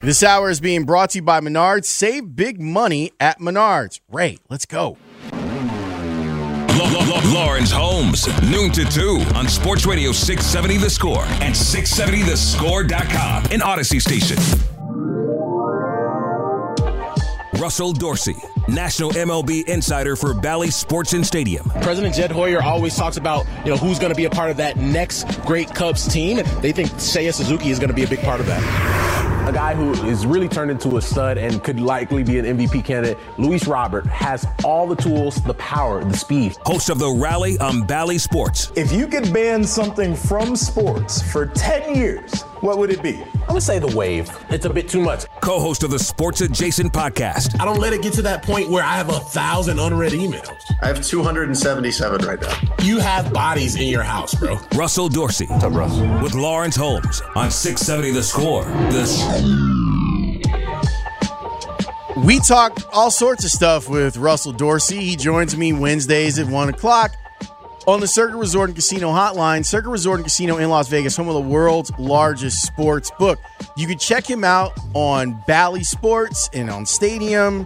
This hour is being brought to you by Menards. Save big money at Menards. Ray, let's go. Lawrence Holmes, noon to 2 on Sports Radio 670 The Score and 670thescore.com, an Odyssey station. Russell Dorsey, National MLB insider for Bally Sports and Stadium. President Jed Hoyer always talks about, you know, who's going to be a part of that next great Cubs team. They think Seiya Suzuki is going to be a big part of that. A guy who is really turned into a stud and could likely be an MVP candidate, Luis Robert, has all the tools, the power, the speed. Host of the Rally on Bally Sports. If you could ban something from sports for 10 years, what would it be? I would say the wave. It's a bit too much. Co host of the Sports Adjacent podcast. I don't let it get to that point where I have a thousand unread emails. I have 277 right now. You have bodies in your house, bro. Russell Dorsey. What's up, Russ? With Lawrence Holmes on 670 The Score. This. We talk all sorts of stuff with Russell Dorsey. He joins me Wednesdays at 1 o'clock on the Circa Resort and Casino Hotline. Circa Resort and Casino in Las Vegas, home of the world's largest sports book. You can check him out on Bally Sports and on Stadium,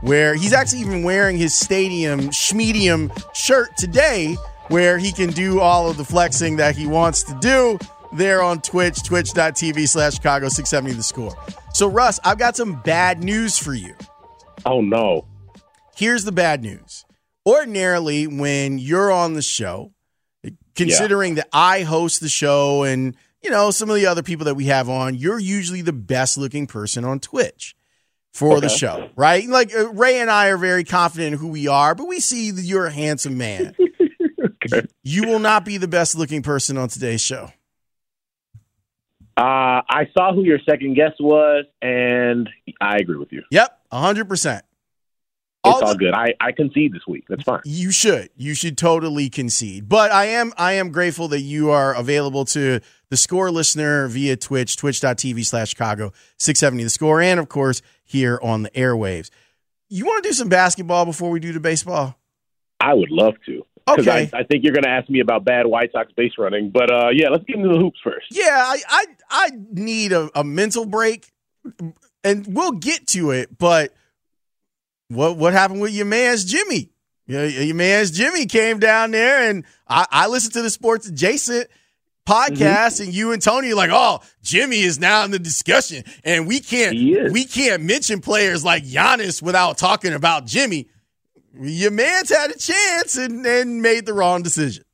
where he's actually even wearing his Stadium Schmedium shirt today, where he can do all of the flexing that he wants to do there on Twitch, twitch.tv slash Chicago 670 the score. So, Russ, I've got some bad news for you. Oh, no. Here's the bad news ordinarily when you're on the show considering yeah. that i host the show and you know some of the other people that we have on you're usually the best looking person on twitch for okay. the show right like uh, ray and i are very confident in who we are but we see that you're a handsome man okay. you will not be the best looking person on today's show uh, I saw who your second guest was, and I agree with you. Yep, 100%. It's all, all good. I, I concede this week. That's fine. You should. You should totally concede. But I am I am grateful that you are available to the score listener via Twitch, twitch.tv slash Chicago 670 the score, and of course here on the airwaves. You want to do some basketball before we do the baseball? I would love to. Okay. I, I, think you're going to ask me about bad White Sox base running, but uh, yeah, let's get into the hoops first. Yeah, I I, I need a, a mental break, and we'll get to it. But what what happened with your man's Jimmy? Your, your man's Jimmy came down there, and I, I listened to the sports adjacent podcast, mm-hmm. and you and Tony are like, "Oh, Jimmy is now in the discussion, and we can't we can't mention players like Giannis without talking about Jimmy." Your man's had a chance and, and made the wrong decision.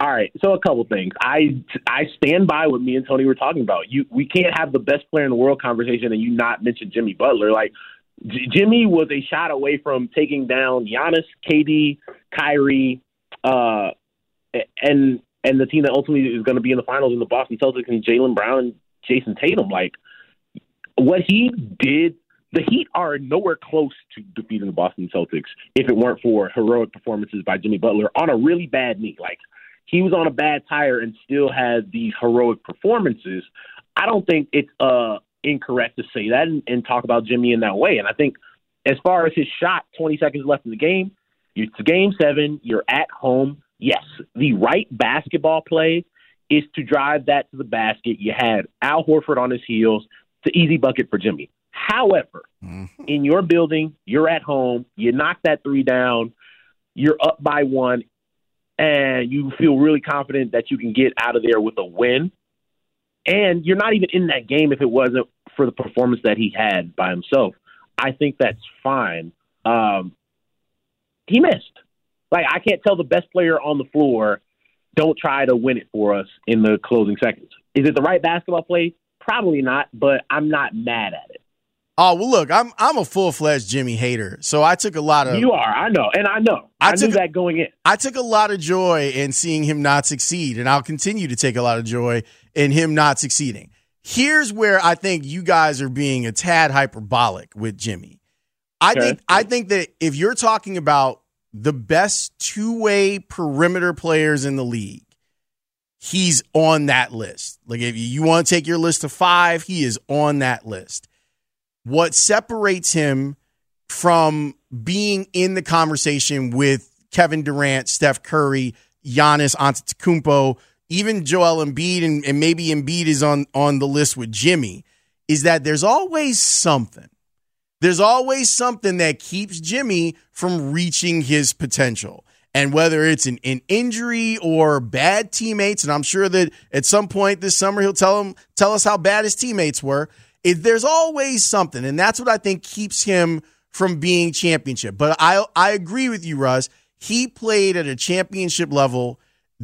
All right, so a couple things. I I stand by what me and Tony were talking about. You we can't have the best player in the world conversation and you not mention Jimmy Butler. Like J- Jimmy was a shot away from taking down Giannis, KD, Kyrie, uh, and and the team that ultimately is going to be in the finals in the Boston Celtics and Jaylen Brown and Jayson Tatum. Like what he did, the Heat are nowhere close to defeating the Boston Celtics if it weren't for heroic performances by Jimmy Butler on a really bad knee. Like he was on a bad tire and still had these heroic performances. I don't think it's uh incorrect to say that and, and, talk about Jimmy in that way. And I think as far as his shot, 20 seconds left in the game, it's game seven, you're at home. Yes, the right basketball play is to drive that to the basket. You had Al Horford on his heels. It's an easy bucket for Jimmy. However, mm-hmm. in your building, you're at home, you knock that three down, you're up by one, and you feel really confident that you can get out of there with a win and you're not even in that game if it wasn't for the performance that he had by himself. I think that's fine. Um, he missed. Like I can't tell the best player on the floor, don't try to win it for us in the closing seconds. Is it the right basketball play? Probably not, but I'm not mad at it. Oh well, look, I'm I'm a full fledged Jimmy hater, so I took a lot of. You are, I know, and I know. I, I knew took, that going in. I took a lot of joy in seeing him not succeed, and I'll continue to take a lot of joy in him not succeeding. Here's where I think you guys are being a tad hyperbolic with Jimmy. I okay. think I think that if you're talking about the best two way perimeter players in the league, he's on that list. Like if you want to take your list to five, he is on that list. What separates him from being in the conversation with Kevin Durant, Steph Curry, Giannis Antetokounmpo, even Joel Embiid, and, and maybe Embiid is on on the list with Jimmy, is that there's always something. There's always something that keeps Jimmy from reaching his potential. And whether it's an, an injury or bad teammates, and I'm sure that at some point this summer he'll tell him tell us how bad his teammates were. It, there's always something, and that's what I think keeps him from being championship. But I I agree with you, Russ. He played at a championship level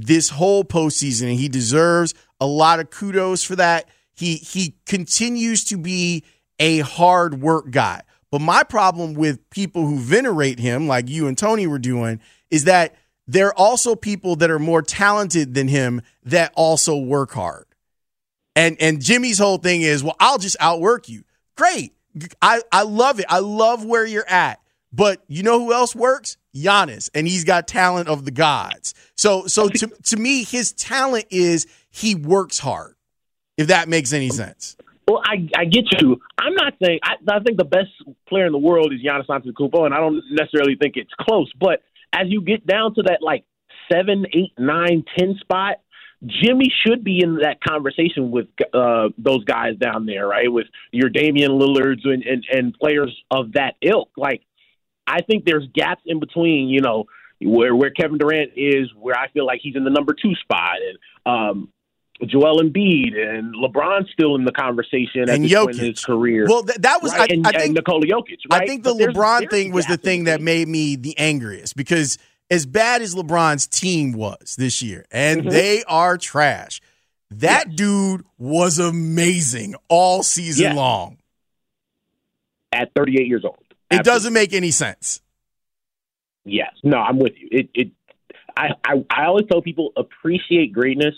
this whole postseason, and he deserves a lot of kudos for that. He he continues to be a hard work guy. But my problem with people who venerate him, like you and Tony were doing, is that there are also people that are more talented than him that also work hard. And and Jimmy's whole thing is, well, I'll just outwork you. Great. I, I love it. I love where you're at. But you know who else works? Giannis, and he's got talent of the gods. So so to to me, his talent is he works hard. If that makes any sense. Well, I I get you. I'm not saying I, I think the best player in the world is Giannis Antetokounmpo, and I don't necessarily think it's close. But as you get down to that like seven, eight, nine, ten spot, Jimmy should be in that conversation with uh, those guys down there, right? With your Damian Lillards and, and, and players of that ilk. Like, I think there's gaps in between, you know, where where Kevin Durant is, where I feel like he's in the number two spot, and um, Joel Embiid and LeBron still in the conversation and at Jokic. in his career. Well, th- that was right? I, and, I, think and Nikola Jokic. Right? I think the but LeBron there's, thing there's was the thing that made me the angriest because as bad as LeBron's team was this year, and mm-hmm. they are trash. That yes. dude was amazing all season yes. long. At 38 years old. Absolutely. It doesn't make any sense. Yes. No, I'm with you. It, it I, I, I always tell people appreciate greatness.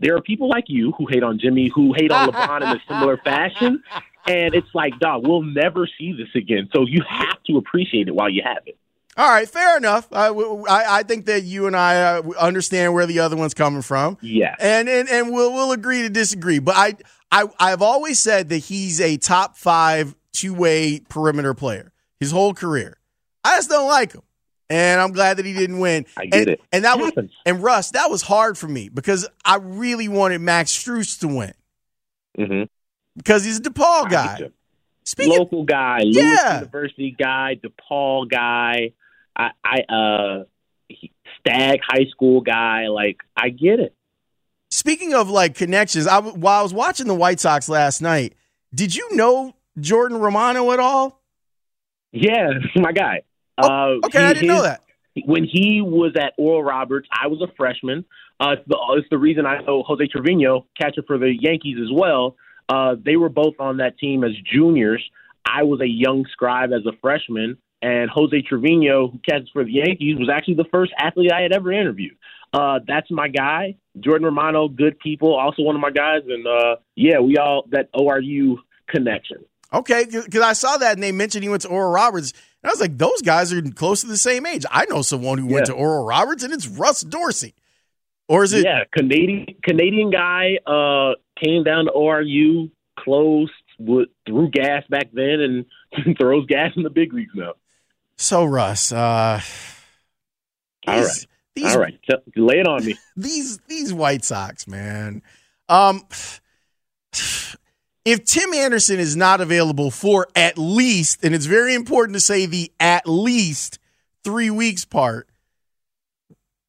There are people like you who hate on Jimmy, who hate on LeBron in a similar fashion. And it's like, dog, we'll never see this again. So you have to appreciate it while you have it. All right, fair enough. I, I, I, think that you and I uh, understand where the other one's coming from. Yeah, and and and we'll we'll agree to disagree. But I I I've always said that he's a top five two way perimeter player his whole career. I just don't like him, and I'm glad that he didn't win. I get and, it. And that it was happens. and Russ, that was hard for me because I really wanted Max Strus to win mm-hmm. because he's a DePaul guy. Speaking, local guy, yeah. Lewis University guy, DePaul guy. I, I uh, Stagg High School guy. Like, I get it. Speaking of like connections, I while I was watching the White Sox last night, did you know Jordan Romano at all? Yeah, my guy. Oh, uh, okay, he, I didn't his, know that. When he was at Oral Roberts, I was a freshman. Uh, it's, the, it's the reason I know Jose Trevino, catcher for the Yankees as well. Uh, they were both on that team as juniors. I was a young scribe as a freshman, and Jose Trevino, who catches for the Yankees, was actually the first athlete I had ever interviewed. Uh, that's my guy. Jordan Romano, good people, also one of my guys. And uh, yeah, we all, that ORU connection. Okay, because I saw that and they mentioned he went to Oral Roberts. And I was like, those guys are close to the same age. I know someone who yeah. went to Oral Roberts, and it's Russ Dorsey. Or is it? Yeah, Canadian Canadian guy uh, came down to ORU, closed, would, threw gas back then, and throws gas in the big leagues now. So Russ, uh, all right, these, all right, lay it on me. These these White Sox, man. Um, if Tim Anderson is not available for at least, and it's very important to say the at least three weeks part,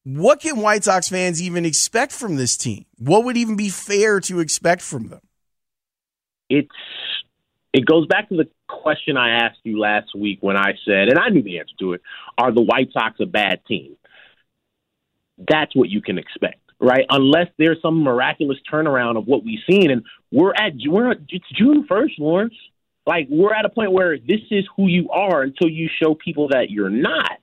what can White Sox fans even expect from this team? What would even be fair to expect from them? It's it goes back to the question I asked you last week when I said, and I knew the answer to it: Are the White Sox a bad team? That's what you can expect, right? Unless there's some miraculous turnaround of what we've seen, and we're at we're it's June first, Lawrence. Like we're at a point where this is who you are until you show people that you're not.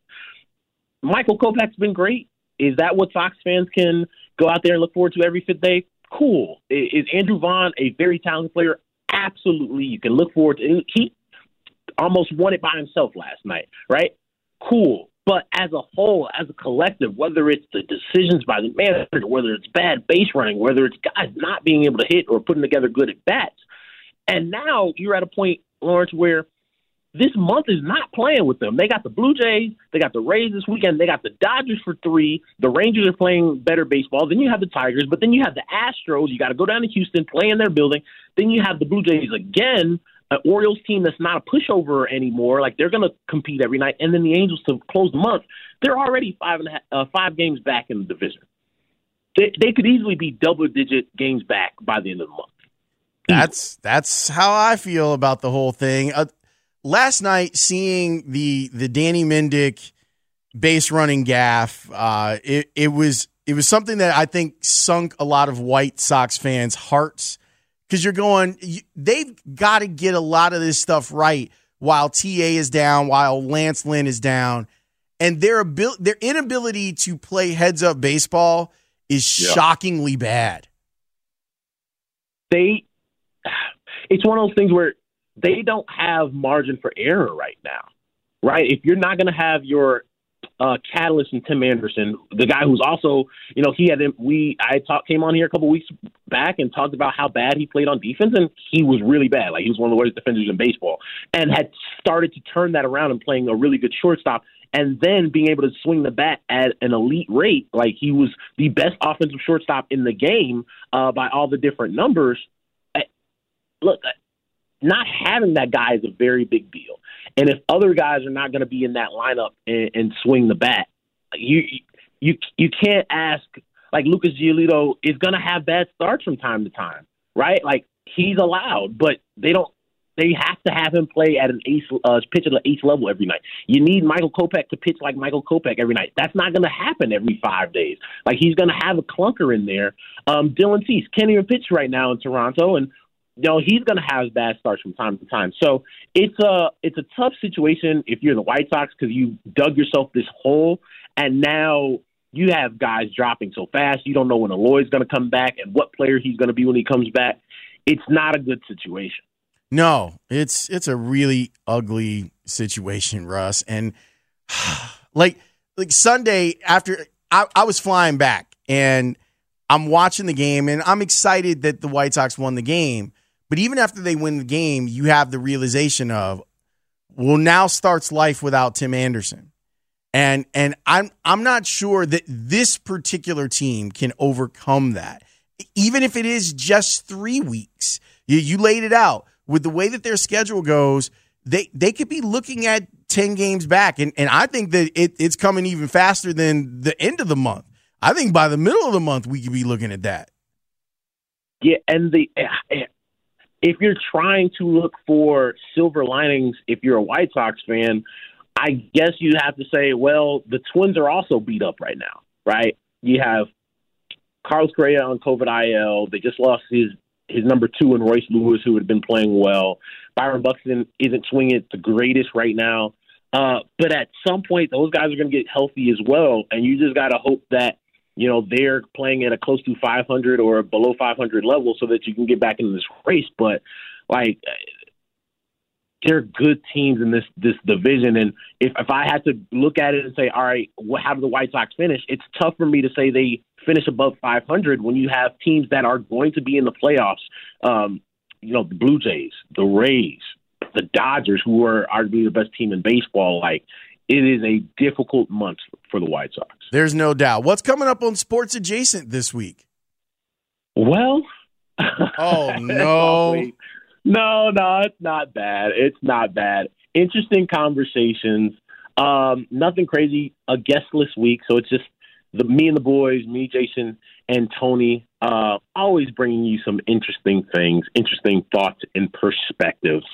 Michael Kopech's been great. Is that what Sox fans can go out there and look forward to every fifth day? Cool. Is Andrew Vaughn a very talented player? Absolutely. You can look forward to. He almost won it by himself last night, right? Cool. But as a whole, as a collective, whether it's the decisions by the manager, whether it's bad base running, whether it's guys not being able to hit or putting together good at bats, and now you're at a point, Lawrence, where this month is not playing with them. They got the Blue Jays, they got the Rays this weekend, they got the Dodgers for three. The Rangers are playing better baseball. Then you have the Tigers, but then you have the Astros. You got to go down to Houston, play in their building. Then you have the Blue Jays again, an Orioles team that's not a pushover anymore. Like they're going to compete every night. And then the Angels to close the month. They're already five and a half, uh, five games back in the division. They, they could easily be double digit games back by the end of the month. That's that's how I feel about the whole thing. Uh, last night, seeing the the Danny Mendick base running gaff, uh, it it was it was something that I think sunk a lot of White Sox fans' hearts because you're going, you, they've got to get a lot of this stuff right while TA is down, while Lance Lynn is down, and their abil- their inability to play heads up baseball is yeah. shockingly bad. They it's one of those things where they don't have margin for error right now, right? If you're not going to have your uh, catalyst and Tim Anderson, the guy who's also, you know, he had we I talked came on here a couple weeks back and talked about how bad he played on defense, and he was really bad. Like he was one of the worst defenders in baseball, and had started to turn that around and playing a really good shortstop, and then being able to swing the bat at an elite rate. Like he was the best offensive shortstop in the game uh, by all the different numbers look, not having that guy is a very big deal. And if other guys are not going to be in that lineup and, and swing the bat, you you you can't ask like Lucas Giolito is going to have bad starts from time to time, right? Like he's allowed, but they don't. They have to have him play at an ace uh, pitch at an ace level every night. You need Michael Kopech to pitch like Michael Kopech every night. That's not going to happen every five days. Like he's going to have a clunker in there. Um, Dylan Cease can't even pitch right now in Toronto, and you know he's going to have bad starts from time to time. So it's a it's a tough situation if you're the White Sox because you dug yourself this hole, and now you have guys dropping so fast. You don't know when Eloy's going to come back and what player he's going to be when he comes back. It's not a good situation. No, it's it's a really ugly situation, Russ. And like like Sunday after I, I was flying back and I'm watching the game and I'm excited that the White Sox won the game. But even after they win the game, you have the realization of, well, now starts life without Tim Anderson. And and I'm I'm not sure that this particular team can overcome that. Even if it is just three weeks. You, you laid it out. With the way that their schedule goes, they they could be looking at 10 games back. And and I think that it, it's coming even faster than the end of the month. I think by the middle of the month we could be looking at that. Yeah, and the if you're trying to look for silver linings, if you're a White Sox fan, I guess you have to say, well, the Twins are also beat up right now, right? You have Carlos Correa on COVID IL. They just lost his his number two and Royce Lewis, who had been playing well. Byron Buxton isn't swinging the greatest right now. Uh, but at some point, those guys are going to get healthy as well, and you just got to hope that you know they're playing at a close to 500 or below 500 level so that you can get back into this race. But like they're good teams in this this division. And if if I had to look at it and say all right what how do the White Sox finish? It's tough for me to say they finish above 500 when you have teams that are going to be in the playoffs. Um you know the Blue Jays the Rays the Dodgers who are arguably the best team in baseball. Like it is a difficult month for the White Sox. There's no doubt. What's coming up on Sports Adjacent this week? Well, oh no, no, no, it's not bad. It's not bad. Interesting conversations. Um, nothing crazy. A guestless week, so it's just the me and the boys, me, Jason, and Tony. Uh, always bringing you some interesting things, interesting thoughts and perspectives.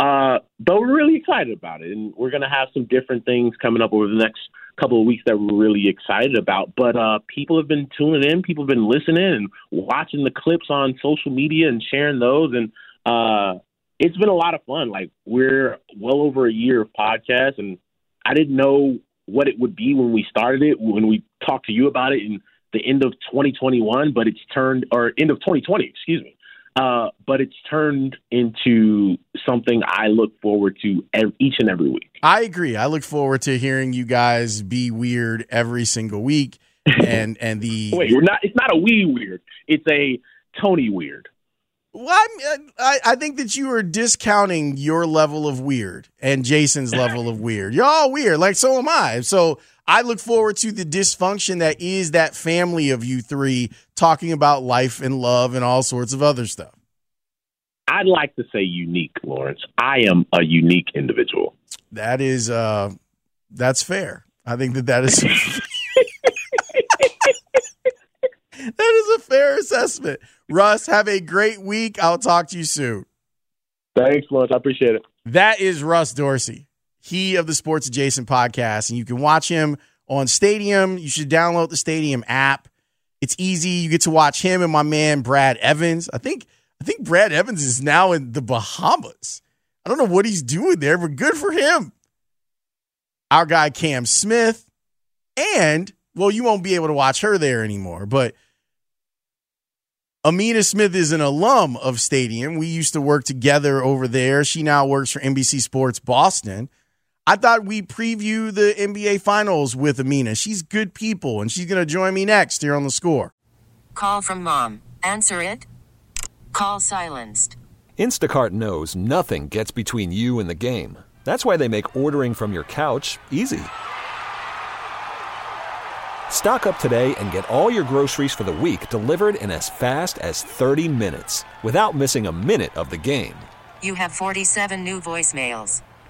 Uh, but we're really excited about it, and we're going to have some different things coming up over the next couple of weeks that we're really excited about. But uh, people have been tuning in, people have been listening and watching the clips on social media and sharing those, and uh, it's been a lot of fun. Like we're well over a year of podcasts, and I didn't know what it would be when we started it, when we talked to you about it in the end of 2021, but it's turned, or end of 2020, excuse me. Uh, but it's turned into something I look forward to every, each and every week. I agree. I look forward to hearing you guys be weird every single week. And and the wait, we're not. It's not a we weird. It's a Tony weird. Well, I, I think that you are discounting your level of weird and Jason's level of weird. You're all weird, like so am I. So I look forward to the dysfunction that is that family of you three talking about life and love and all sorts of other stuff. I'd like to say unique, Lawrence. I am a unique individual. That is, uh, that's fair. I think that that is. that is a fair assessment. Russ, have a great week. I'll talk to you soon. Thanks, Lawrence. I appreciate it. That is Russ Dorsey, he of the Sports Adjacent podcast. And you can watch him on Stadium. You should download the Stadium app. It's easy. You get to watch him and my man Brad Evans. I think I think Brad Evans is now in the Bahamas. I don't know what he's doing there, but good for him. Our guy Cam Smith, and well, you won't be able to watch her there anymore, but Amina Smith is an alum of Stadium. We used to work together over there. She now works for NBC Sports Boston. I thought we'd preview the NBA Finals with Amina. She's good people, and she's going to join me next here on the score. Call from mom. Answer it. Call silenced. Instacart knows nothing gets between you and the game. That's why they make ordering from your couch easy. Stock up today and get all your groceries for the week delivered in as fast as 30 minutes without missing a minute of the game. You have 47 new voicemails.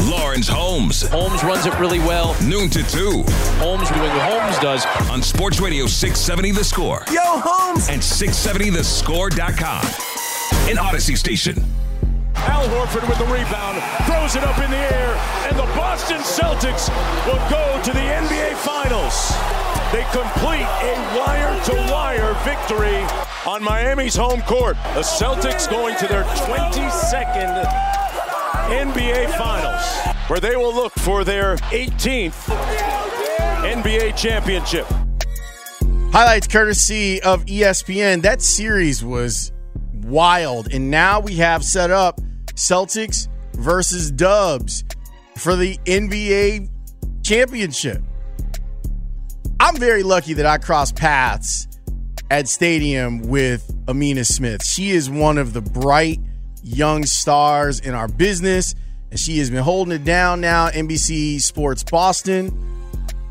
Lawrence Holmes. Holmes runs it really well. Noon to 2. Holmes doing what Holmes does. On Sports Radio 670 The Score. Yo, Holmes! And 670thescore.com. An Odyssey station. Al Horford with the rebound, throws it up in the air, and the Boston Celtics will go to the NBA Finals. They complete a wire to wire victory on Miami's home court. The Celtics going to their 22nd NBA Finals, where they will look for their 18th NBA championship. Highlights courtesy of ESPN. That series was wild. And now we have set up Celtics versus Dubs for the NBA championship. I'm very lucky that I crossed paths at Stadium with Amina Smith. She is one of the bright young stars in our business, And she has been holding it down now, NBC Sports Boston,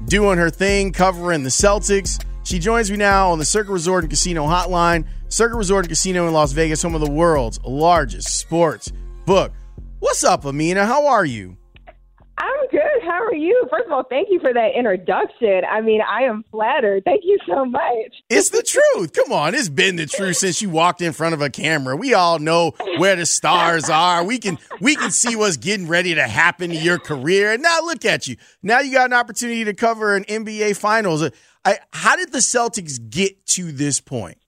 doing her thing, covering the Celtics. She joins me now on the Circa Resort and Casino Hotline. Circa Resort and Casino in Las Vegas, home of the world's largest sports book. What's up, Amina? How are you? How are you? First of all, thank you for that introduction. I mean, I am flattered. Thank you so much. It's the truth. Come on, it's been the truth since you walked in front of a camera. We all know where the stars are. We can we can see what's getting ready to happen to your career. And now look at you. Now you got an opportunity to cover an NBA Finals. I, how did the Celtics get to this point?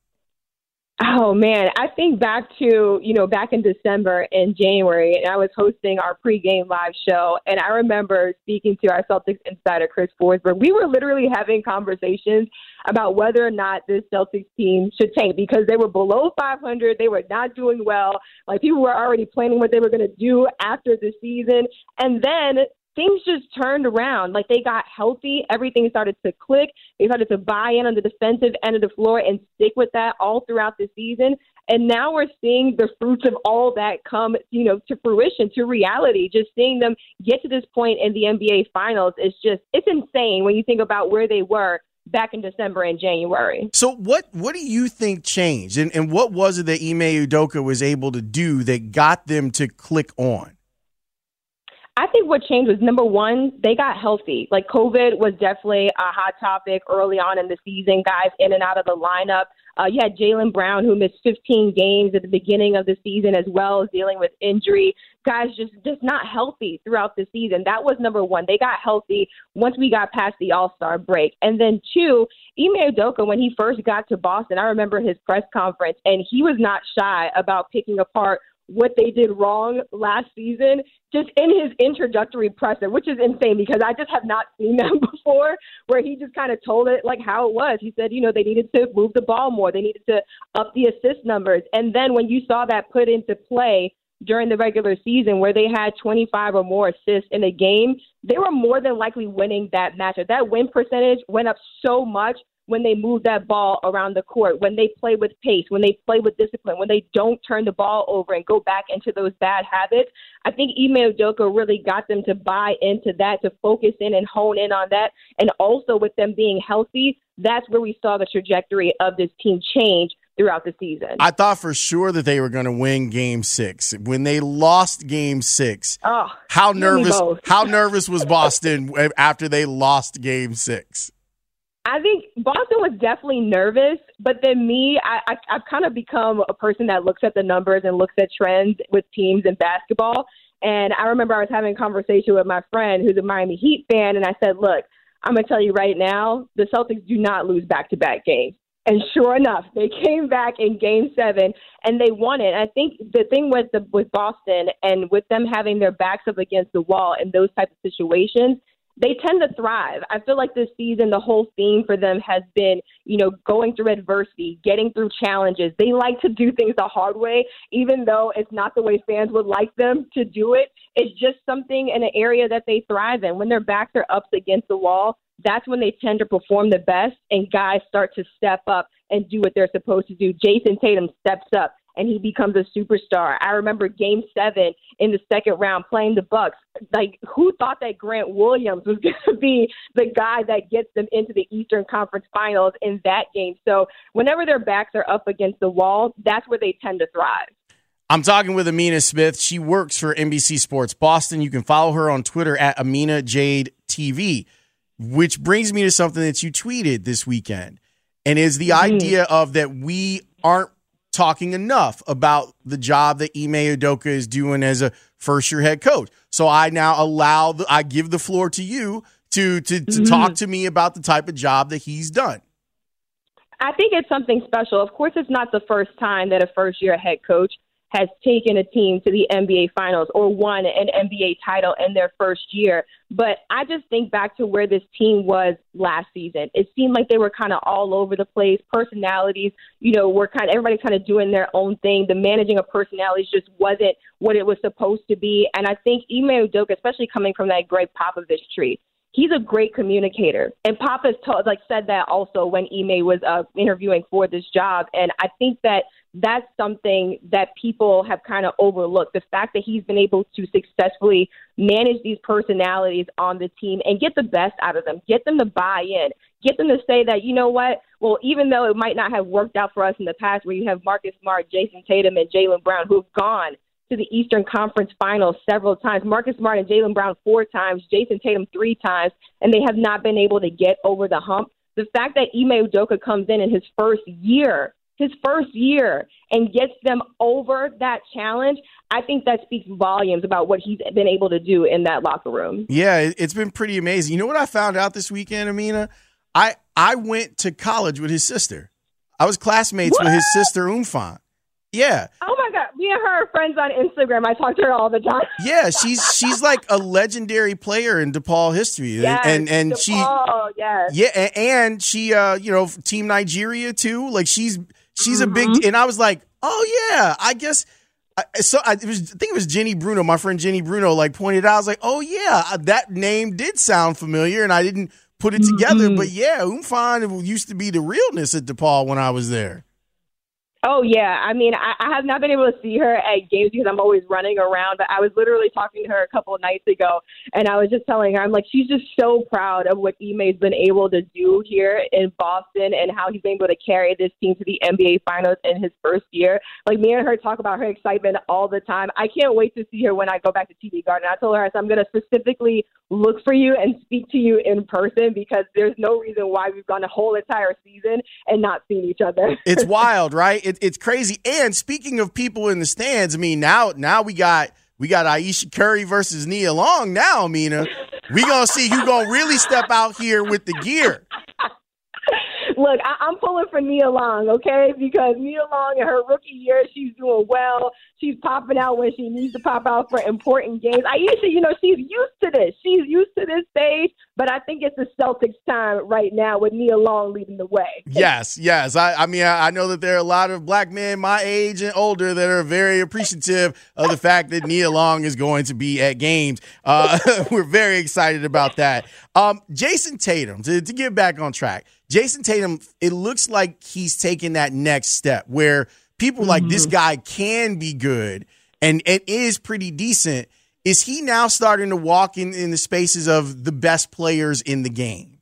Oh man, I think back to, you know, back in December and January, and I was hosting our pregame live show, and I remember speaking to our Celtics insider, Chris Forsberg. We were literally having conversations about whether or not this Celtics team should tank because they were below 500. They were not doing well. Like people were already planning what they were going to do after the season. And then things just turned around. Like they got healthy, everything started to click. They started to buy in on the defensive end of the floor and stick with that all throughout the season. And now we're seeing the fruits of all that come, you know, to fruition, to reality. Just seeing them get to this point in the NBA Finals is just it's insane when you think about where they were back in December and January. So what what do you think changed? And and what was it that Ime Udoka was able to do that got them to click on? I think what changed was number one, they got healthy. Like COVID was definitely a hot topic early on in the season, guys in and out of the lineup. Uh, you had Jaylen Brown, who missed 15 games at the beginning of the season, as well as dealing with injury. Guys just just not healthy throughout the season. That was number one. They got healthy once we got past the All Star break, and then two, Ime Udoka, when he first got to Boston, I remember his press conference, and he was not shy about picking apart what they did wrong last season just in his introductory presser, which is insane because I just have not seen that before, where he just kind of told it like how it was. He said, you know, they needed to move the ball more, they needed to up the assist numbers. And then when you saw that put into play during the regular season where they had 25 or more assists in a game, they were more than likely winning that matchup. That win percentage went up so much when they move that ball around the court, when they play with pace, when they play with discipline, when they don't turn the ball over and go back into those bad habits. I think Ime Udoka really got them to buy into that, to focus in and hone in on that. And also with them being healthy, that's where we saw the trajectory of this team change throughout the season. I thought for sure that they were going to win game 6. When they lost game 6, oh, how nervous how nervous was Boston after they lost game 6? I think Boston was definitely nervous, but then me, I, I, I've kind of become a person that looks at the numbers and looks at trends with teams in basketball. And I remember I was having a conversation with my friend who's a Miami Heat fan, and I said, "Look, I'm gonna tell you right now, the Celtics do not lose back-to-back games." And sure enough, they came back in Game Seven and they won it. I think the thing with the with Boston and with them having their backs up against the wall in those types of situations they tend to thrive. I feel like this season, the whole theme for them has been, you know, going through adversity, getting through challenges. They like to do things the hard way, even though it's not the way fans would like them to do it. It's just something in an area that they thrive in. When their backs are up against the wall, that's when they tend to perform the best, and guys start to step up and do what they're supposed to do. Jayson Tatum steps up and he becomes a superstar. I remember game seven in the second round playing the Bucks. Like who thought that Grant Williams was gonna be the guy that gets them into the Eastern Conference finals in that game? So whenever their backs are up against the wall, that's where they tend to thrive. I'm talking with Amina Smith. She works for NBC Sports Boston. You can follow her on Twitter at Amina Jade TV, which brings me to something that you tweeted this weekend. And is the mm-hmm. idea of that we aren't talking enough about the job that Ime Udoka is doing as a first year head coach. So I now allow the, I give the floor to you to to, to mm-hmm. talk to me about the type of job that he's done. I think it's something special. Of course, it's not the first time that a first year head coach has taken a team to the NBA Finals or won an NBA title in their first year. But I just think back to where this team was last season. It seemed like they were kind of all over the place. Personalities, you know, were kind of everybody kind of doing their own thing. The managing of personalities just wasn't what it was supposed to be. And I think Ime Udoka, especially coming from that Gregg Popovich tree, he's a great communicator. And Papa's told, like said that also when Ime was uh, interviewing for this job. And I think that that's something that people have kind of overlooked. The fact that he's been able to successfully manage these personalities on the team and get the best out of them, get them to buy in, get them to say that, you know what, well, even though it might not have worked out for us in the past where you have Marcus Smart, Jayson Tatum, and Jaylen Brown who've gone to the Eastern Conference Finals several times. Marcus Smart and Jaylen Brown four times, Jayson Tatum three times, and they have not been able to get over the hump. The fact that Ime Udoka comes in in his first year, his first year, and gets them over that challenge, I think that speaks volumes about what he's been able to do in that locker room. Yeah, it's been pretty amazing. You know what I found out this weekend, Amina? I I went to college with his sister. I was classmates what? with his sister Mfon. Yeah. Oh me and her are friends on Instagram. I talk to her all the time. yeah, she's she's like a legendary player in DePaul history, yes, and and DePaul, she yes. yeah, and she uh you know Team Nigeria too. Like she's she's mm-hmm. a big, Mm-hmm. and I was like, oh yeah, I guess. I, so I, it was, I think it was Jenny Bruno, my friend Jenny Bruno, like pointed out. I was like, oh yeah, that name did sound familiar, and I didn't put it together. Mm-hmm. But yeah, Mfon used to be the realness at DePaul when I was there. Oh yeah, I mean, I, I have not been able to see her at games because I'm always running around. But I was literally talking to her a couple of nights ago, and I was just telling her, I'm like, she's just so proud of what Ime's been able to do here in Boston and how he's been able to carry this team to the NBA Finals in his first year. Like me and her talk about her excitement all the time. I can't wait to see her when I go back to TD Garden. I told her, I said, I'm going to specifically look for you and speak to you in person because there's no reason why we've gone a whole entire season and not seen each other. it's wild, right? It, it's crazy. And speaking of people in the stands, I mean, now now we got we got Aisha Curry versus Nia Long. Now, Mina, we gonna see who gonna really step out here with the gear. Look, I, I'm pulling for Nia Long, okay? Because Nia Long in her rookie year, she's doing well. She's popping out when she needs to pop out for important games. Aisha, you know, she's used to this. She's used to this stage, but I think it's the Celtics' time right now with Nia Long leading the way. Yes, yes. I, I mean, I, I know that there are a lot of black men my age and older that are very appreciative of the fact that Nia Long is going to be at games. Uh, we're very excited about that. Um, Jayson Tatum, to, to get back on track, Jayson Tatum, it looks like he's taking that next step where people mm-hmm. like this guy can be good and it is pretty decent. Is he now starting to walk in, in the spaces of the best players in the game?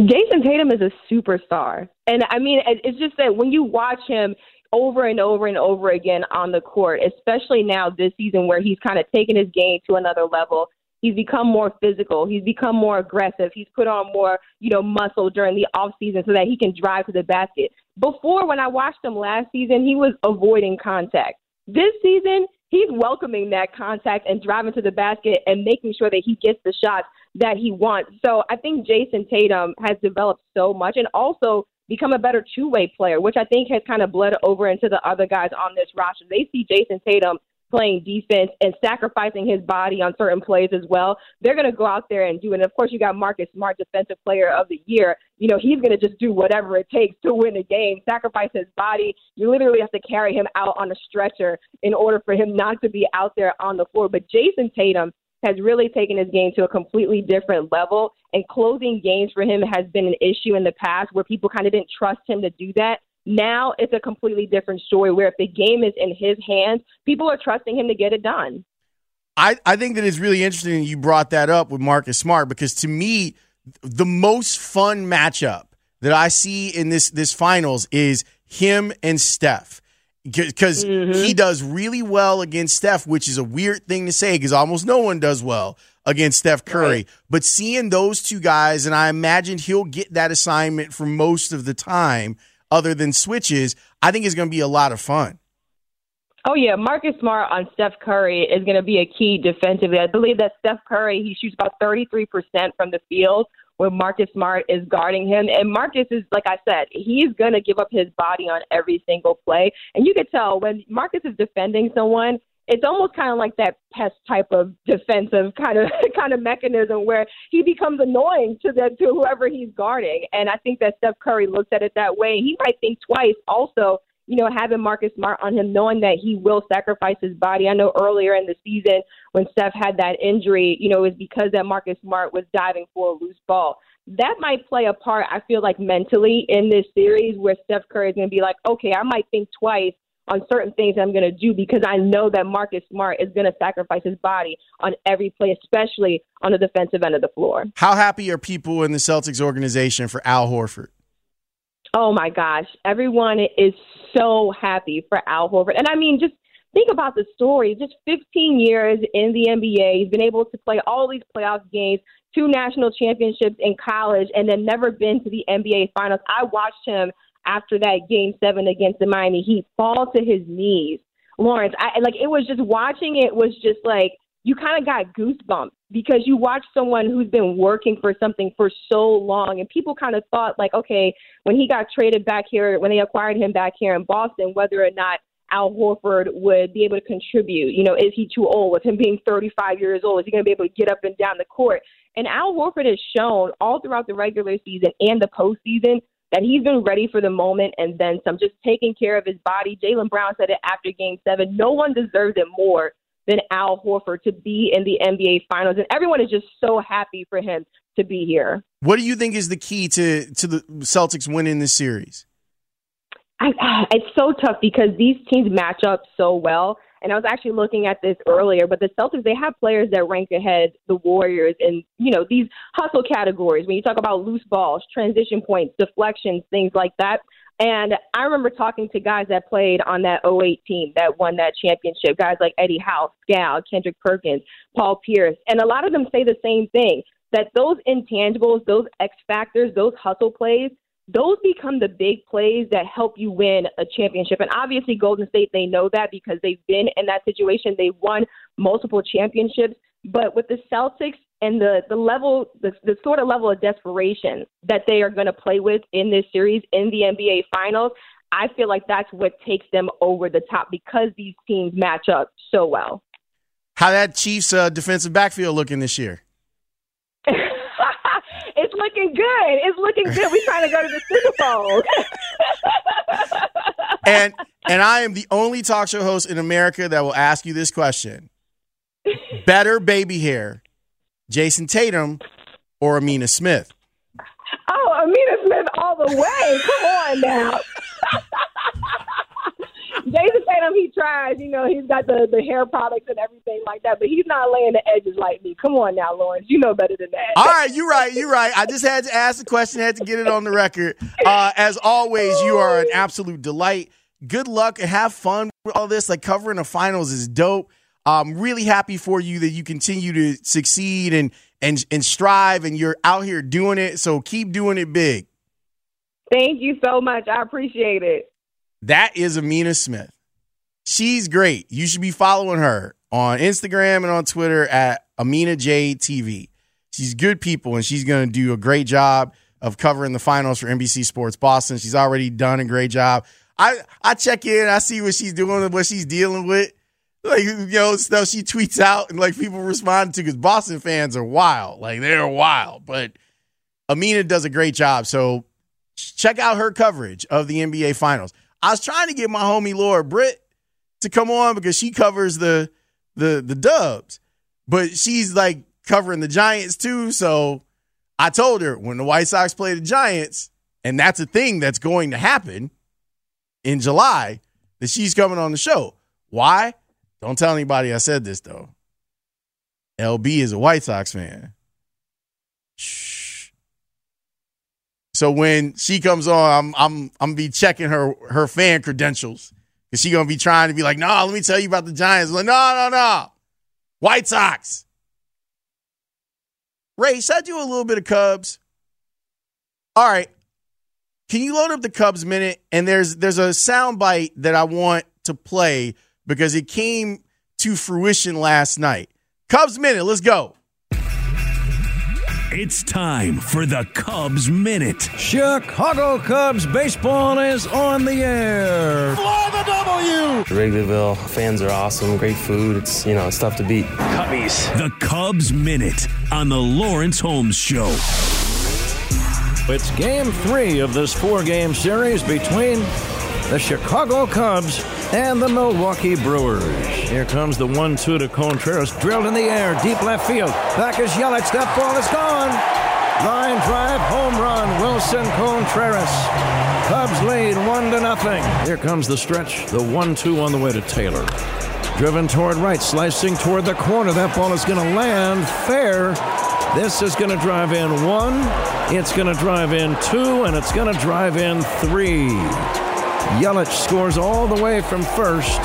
Jayson Tatum is a superstar. And I mean, it's just that when you watch him over and over and over again on the court, especially now this season where he's kind of taken his game to another level, He's become more physical. He's become more aggressive. He's put on more, you know, muscle during the off season so that he can drive to the basket. Before, when I watched him last season, he was avoiding contact. This season, he's welcoming that contact and driving to the basket and making sure that he gets the shots that he wants. So I think Jayson Tatum has developed so much and also become a better two way player, which I think has kind of bled over into the other guys on this roster. They see Jayson Tatum playing defense and sacrificing his body on certain plays as well. They're going to go out there and do it. And of course, you got Marcus Smart, Defensive Player of the Year. You know, he's going to just do whatever it takes to win a game, sacrifice his body. You literally have to carry him out on a stretcher in order for him not to be out there on the floor. But Jayson Tatum has really taken his game to a completely different level. And closing games for him has been an issue in the past where people kind of didn't trust him to do that. Now it's a completely different story where if the game is in his hands, people are trusting him to get it done. I, I think that it's really interesting you brought that up with Marcus Smart because to me, the most fun matchup that I see in this this finals is him and Steph because mm-hmm. he does really well against Steph, which is a weird thing to say because almost no one does well against Steph Curry. Right. But seeing those two guys, and I imagine he'll get that assignment for most of the time other than switches, I think is going to be a lot of fun. Oh yeah, Marcus Smart on Steph Curry is going to be a key defensively. I believe that Steph Curry he shoots about 33% from the field when Marcus Smart is guarding him. And Marcus is like I said, he's going to give up his body on every single play. And you could tell when Marcus is defending someone, it's almost kind of like that pest type of defensive kind of kind of mechanism where he becomes annoying to the to whoever he's guarding. And I think that Steph Curry looks at it that way. He might think twice also you know, having Marcus Smart on him, knowing that he will sacrifice his body. I know earlier in the season when Steph had that injury, you know, it was because that Marcus Smart was diving for a loose ball. That might play a part, I feel like, mentally in this series where Steph Curry is going to be like, okay, I might think twice on certain things I'm going to do because I know that Marcus Smart is going to sacrifice his body on every play, especially on the defensive end of the floor. How happy are people in the Celtics organization for Al Horford? Oh my gosh, everyone is so happy for Al Horford. And I mean, just think about the story. Just 15 years in the NBA, he's been able to play all these playoff games, two national championships in college, and then never been to the NBA Finals. I watched him after that game seven against the Miami Heat fall to his knees. Lawrence, I like it was just watching it was just like you kind of got goosebumps because you watch someone who's been working for something for so long and people kind of thought like okay when he got traded back here when they acquired him back here in Boston whether or not Al Horford would be able to contribute. You know is he too old with him being 35 years old? Is he going to be able to get up and down the court? And Al Horford has shown all throughout the regular season and the postseason that he's been ready for the moment and then some, just taking care of his body. Jaylen Brown said it after game seven. No one deserves it more than Al Horford to be in the NBA Finals. And everyone is just so happy for him to be here. What do you think is the key to, to the Celtics winning this series? I, it's so tough because these teams match up so well. And I was actually looking at this earlier, but the Celtics, they have players that rank ahead the Warriors in, you know, these hustle categories. When you talk about loose balls, transition points, deflections, things like that. And I remember talking to guys that played on that 08 team that won that championship, guys like Eddie House, Scal, Kendrick Perkins, Paul Pierce. And a lot of them say the same thing that those intangibles, those X factors, those hustle plays, those become the big plays that help you win a championship. And obviously, Golden State, they know that because they've been in that situation. They've won multiple championships. But with the Celtics and the, the level, the, the sort of level of desperation that they are going to play with in this series in the NBA Finals, I feel like that's what takes them over the top because these teams match up so well. How that Chiefs uh, defensive backfield looking this year? Looking good. It's looking good. We're trying to go to the Super Bowl. and and I am the only talk show host in America that will ask you this question: Better baby hair, Jayson Tatum or Amina Smith? Oh, Amina Smith all the way. Come on now. Jayson Tatum, he tries. You know, he's got the, the hair products and everything like that, but he's not laying the edges like me. Come on now, Lawrence. You know better than that. All right, you're right. You're right. I just had to ask the question, had to get it on the record. Uh, as always, you are an absolute delight. Good luck and have fun with all this. Like covering the finals is dope. I'm really happy for you that you continue to succeed and and and strive, and you're out here doing it. So keep doing it big. Thank you so much. I appreciate it. That is Amina Smith. She's great. You should be following her on Instagram and on Twitter at Amina J TV. She's good people and she's going to do a great job of covering the finals for NBC Sports Boston. She's already done a great job. I I check in, I see what she's doing, and what she's dealing with. Like you know, stuff she tweets out and like people respond to because Boston fans are wild. Like they're wild. But Amina does a great job. So check out her coverage of the NBA finals. I was trying to get my homie Laura Britt to come on because she covers the the the Dubs, but she's like covering the Giants too. So I told her when the White Sox play the Giants, and that's a thing that's going to happen in July, that she's coming on the show. Why? Don't tell anybody I said this though. LB is a White Sox fan. Shh. So when she comes on, I'm I'm I'm be checking her her fan credentials Is she gonna be trying to be like, no, let me tell you about the Giants. I'm like, no, no, no, White Sox. Ray, should I do a little bit of Cubs? All right. Can you load up the Cubs minute? And there's there's a sound bite that I want to play because it came to fruition last night. Cubs minute, let's go. It's time for the Cubs Minute. Chicago Cubs baseball is on the air. Fly the W! Wrigleyville fans are awesome. Great food. It's you know it's tough to beat. Cubbies. The Cubs Minute on the Lawrence Holmes Show. It's game three of this four-game series between the Chicago Cubs, and the Milwaukee Brewers. Here comes the 1 2 to Contreras, drilled in the air, deep left field. Back is Yelich. That ball is gone. Line drive, home run, Willson Contreras. Cubs lead 1 to nothing. Here comes the stretch, the 1 2 on the way to Taylor. Driven toward right, slicing toward the corner. That ball is going to land fair. This is going to drive in one, it's going to drive in two, and it's going to drive in three. Yelich scores all the way from first.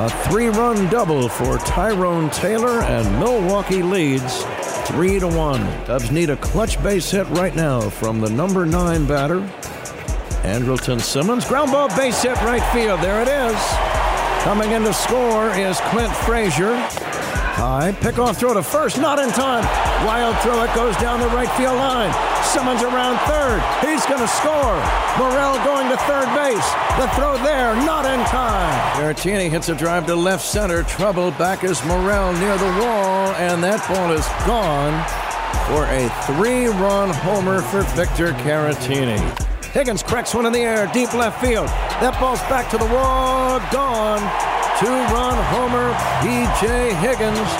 A three run double for Tyrone Taylor, and Milwaukee leads three to one. Cubs need a clutch base hit right now from the number nine batter, Andrelton Simmons. Ground ball base hit right field. There it is. Coming in to score is Clint Frazier. High pickoff throw to first, not in time. Wild throw, it goes down the right field line. Simmons around third. He's going to score. Morel going to third base. The throw there, not in time. Caratini hits a drive to left center. Trouble back is Morel near the wall, and that ball is gone for a three-run homer for Victor Caratini. Higgins cracks one in the air, deep left field. That ball's back to the wall, gone. Two-run homer, P.J. Higgins.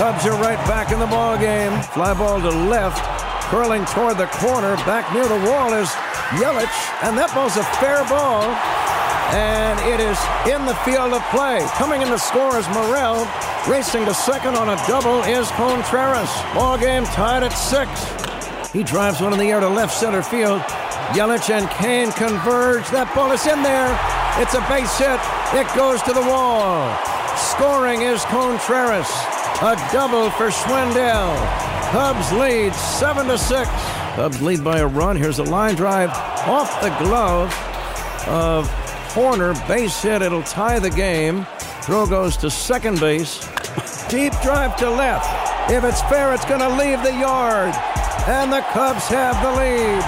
Cubs are right back in the ball game. Fly ball to left, curling toward the corner. Back near the wall is Yelich, and that ball's a fair ball. And it is in the field of play. Coming in to score is Morel. Racing to second on a double is Contreras. Ball game tied at six. He drives one in the air to left center field. Yelich and Cain converge. That ball is in there. It's a base hit. It goes to the wall. Scoring is Contreras. A double for Schwindel. Cubs lead seven to six. Cubs lead by a run. Here's a line drive off the glove of Hoerner. Base hit. It'll tie the game. Throw goes to second base. Deep drive to left. If it's fair, it's going to leave the yard. And the Cubs have the lead.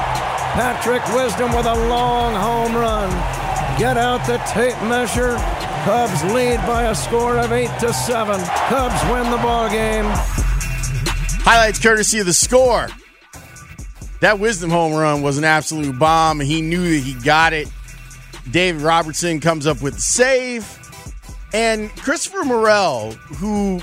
Patrick Wisdom with a long home run. Get out the tape measure. Cubs lead by a score of eight to seven. Cubs win the ball game. Highlights courtesy of the score. That Wisdom home run was an absolute bomb. He knew that he got it. David Robertson comes up with the save. And Christopher Morel, who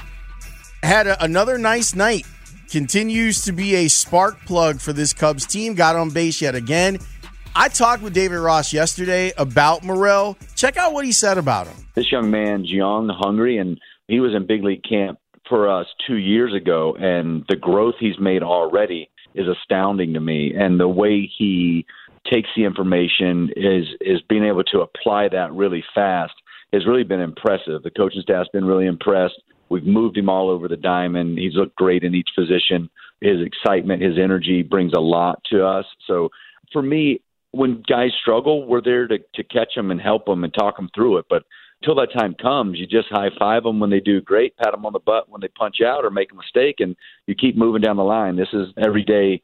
had a, another nice night, continues to be a spark plug for this Cubs team. Got on base yet again. I talked with David Ross yesterday about Morel. Check out what he said about him. This young man's young, hungry, and he was in big league camp for us two years ago. And the growth he's made already is astounding to me. And the way he takes the information is is being able to apply that really fast has really been impressive. The coaching staff's been really impressed. We've moved him all over the diamond. He's looked great in each position. His excitement, his energy brings a lot to us. So for me, when guys struggle, we're there to, to catch them and help them and talk them through it. But until that time comes, you just high five them when they do great, pat them on the butt when they punch out or make a mistake, and you keep moving down the line. This is everyday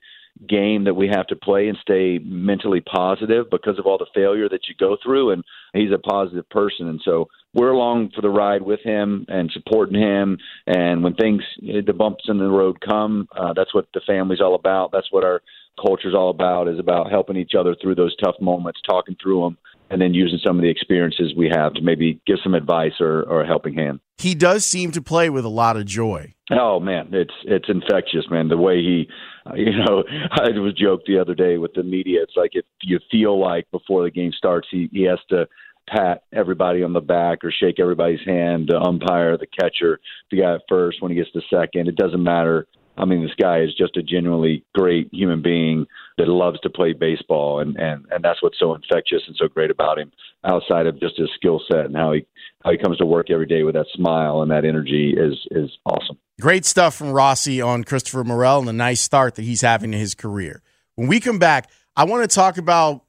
game that we have to play and stay mentally positive because of all the failure that you go through and he's a positive person and so we're along for the ride with him and supporting him and when things the bumps in the road come uh, that's what the family's all about that's what our culture's all about is about helping each other through those tough moments talking through them and then using some of the experiences we have to maybe give some advice or, or a helping hand he does seem to play with a lot of joy Oh man, it's it's infectious, man. The way he, you know, I was joked the other day with the media. It's like if you feel like before the game starts, he he has to pat everybody on the back or shake everybody's hand, the umpire, the catcher, the guy at first when he gets to second. It doesn't matter. I mean, this guy is just a genuinely great human being that loves to play baseball, and and and that's what's so infectious and so great about him. Outside of just his skill set and how he how he comes to work every day with that smile and that energy is is awesome. Great stuff from Rossi on Christopher Morel and the nice start that he's having in his career. When we come back, I want to talk about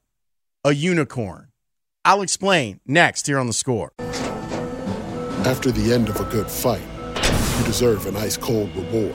a unicorn. I'll explain next here on the score. After the end of a good fight, you deserve an ice cold reward.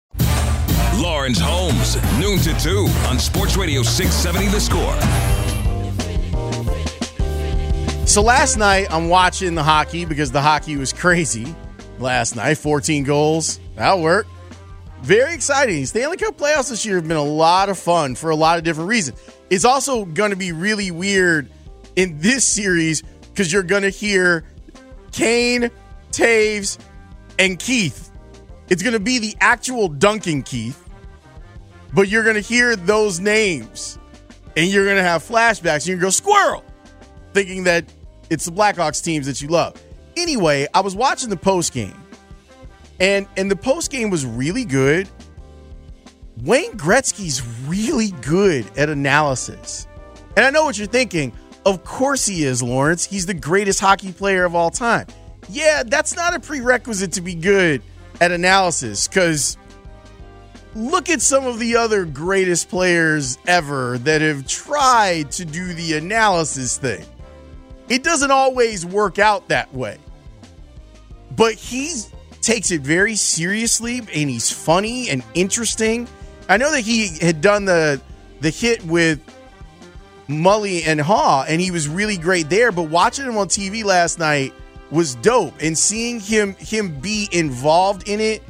Lawrence Holmes, noon to 2 on Sports Radio 670 The Score. So last night I'm watching the hockey because the hockey was crazy last night. 14 goals. That'll work. Very exciting. Stanley Cup playoffs this year have been a lot of fun for a lot of different reasons. It's also going to be really weird in this series because you're going to hear Kane, Toews, and Keith. It's going to be the actual Duncan Keith, but you're going to hear those names and you're going to have flashbacks. You're going to go squirrel, thinking that it's the Blackhawks teams that you love. Anyway, I was watching the post game, and and the post game was really good. Wayne Gretzky's really good at analysis, and I know what you're thinking. Of course he is, Lawrence. He's the greatest hockey player of all time. Yeah, that's not a prerequisite to be good at analysis because look at some of the other greatest players ever that have tried to do the analysis thing. It doesn't always work out that way. But he takes it very seriously and he's funny and interesting. I know that he had done the the hit with Mully and Haugh and he was really great there, but watching him on TV last night was dope and seeing him him be involved in it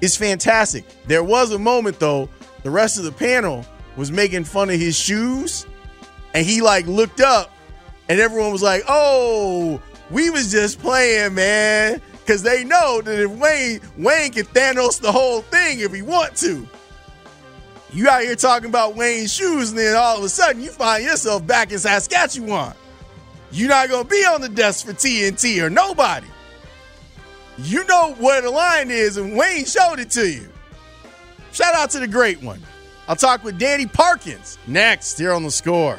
is fantastic. There was a moment though, the rest of the panel was making fun of his shoes and he like looked up and everyone was like, "Oh, we was just playing, man." Cuz they know that if Wayne Wayne can Thanos the whole thing if he want to. You out here talking about Wayne's shoes and then all of a sudden you find yourself back in Saskatchewan. You're not going to be on the desk for TNT or nobody. You know where the line is, and Wayne showed it to you. Shout out to the great one. I'll talk with Danny Parkins next here on the score.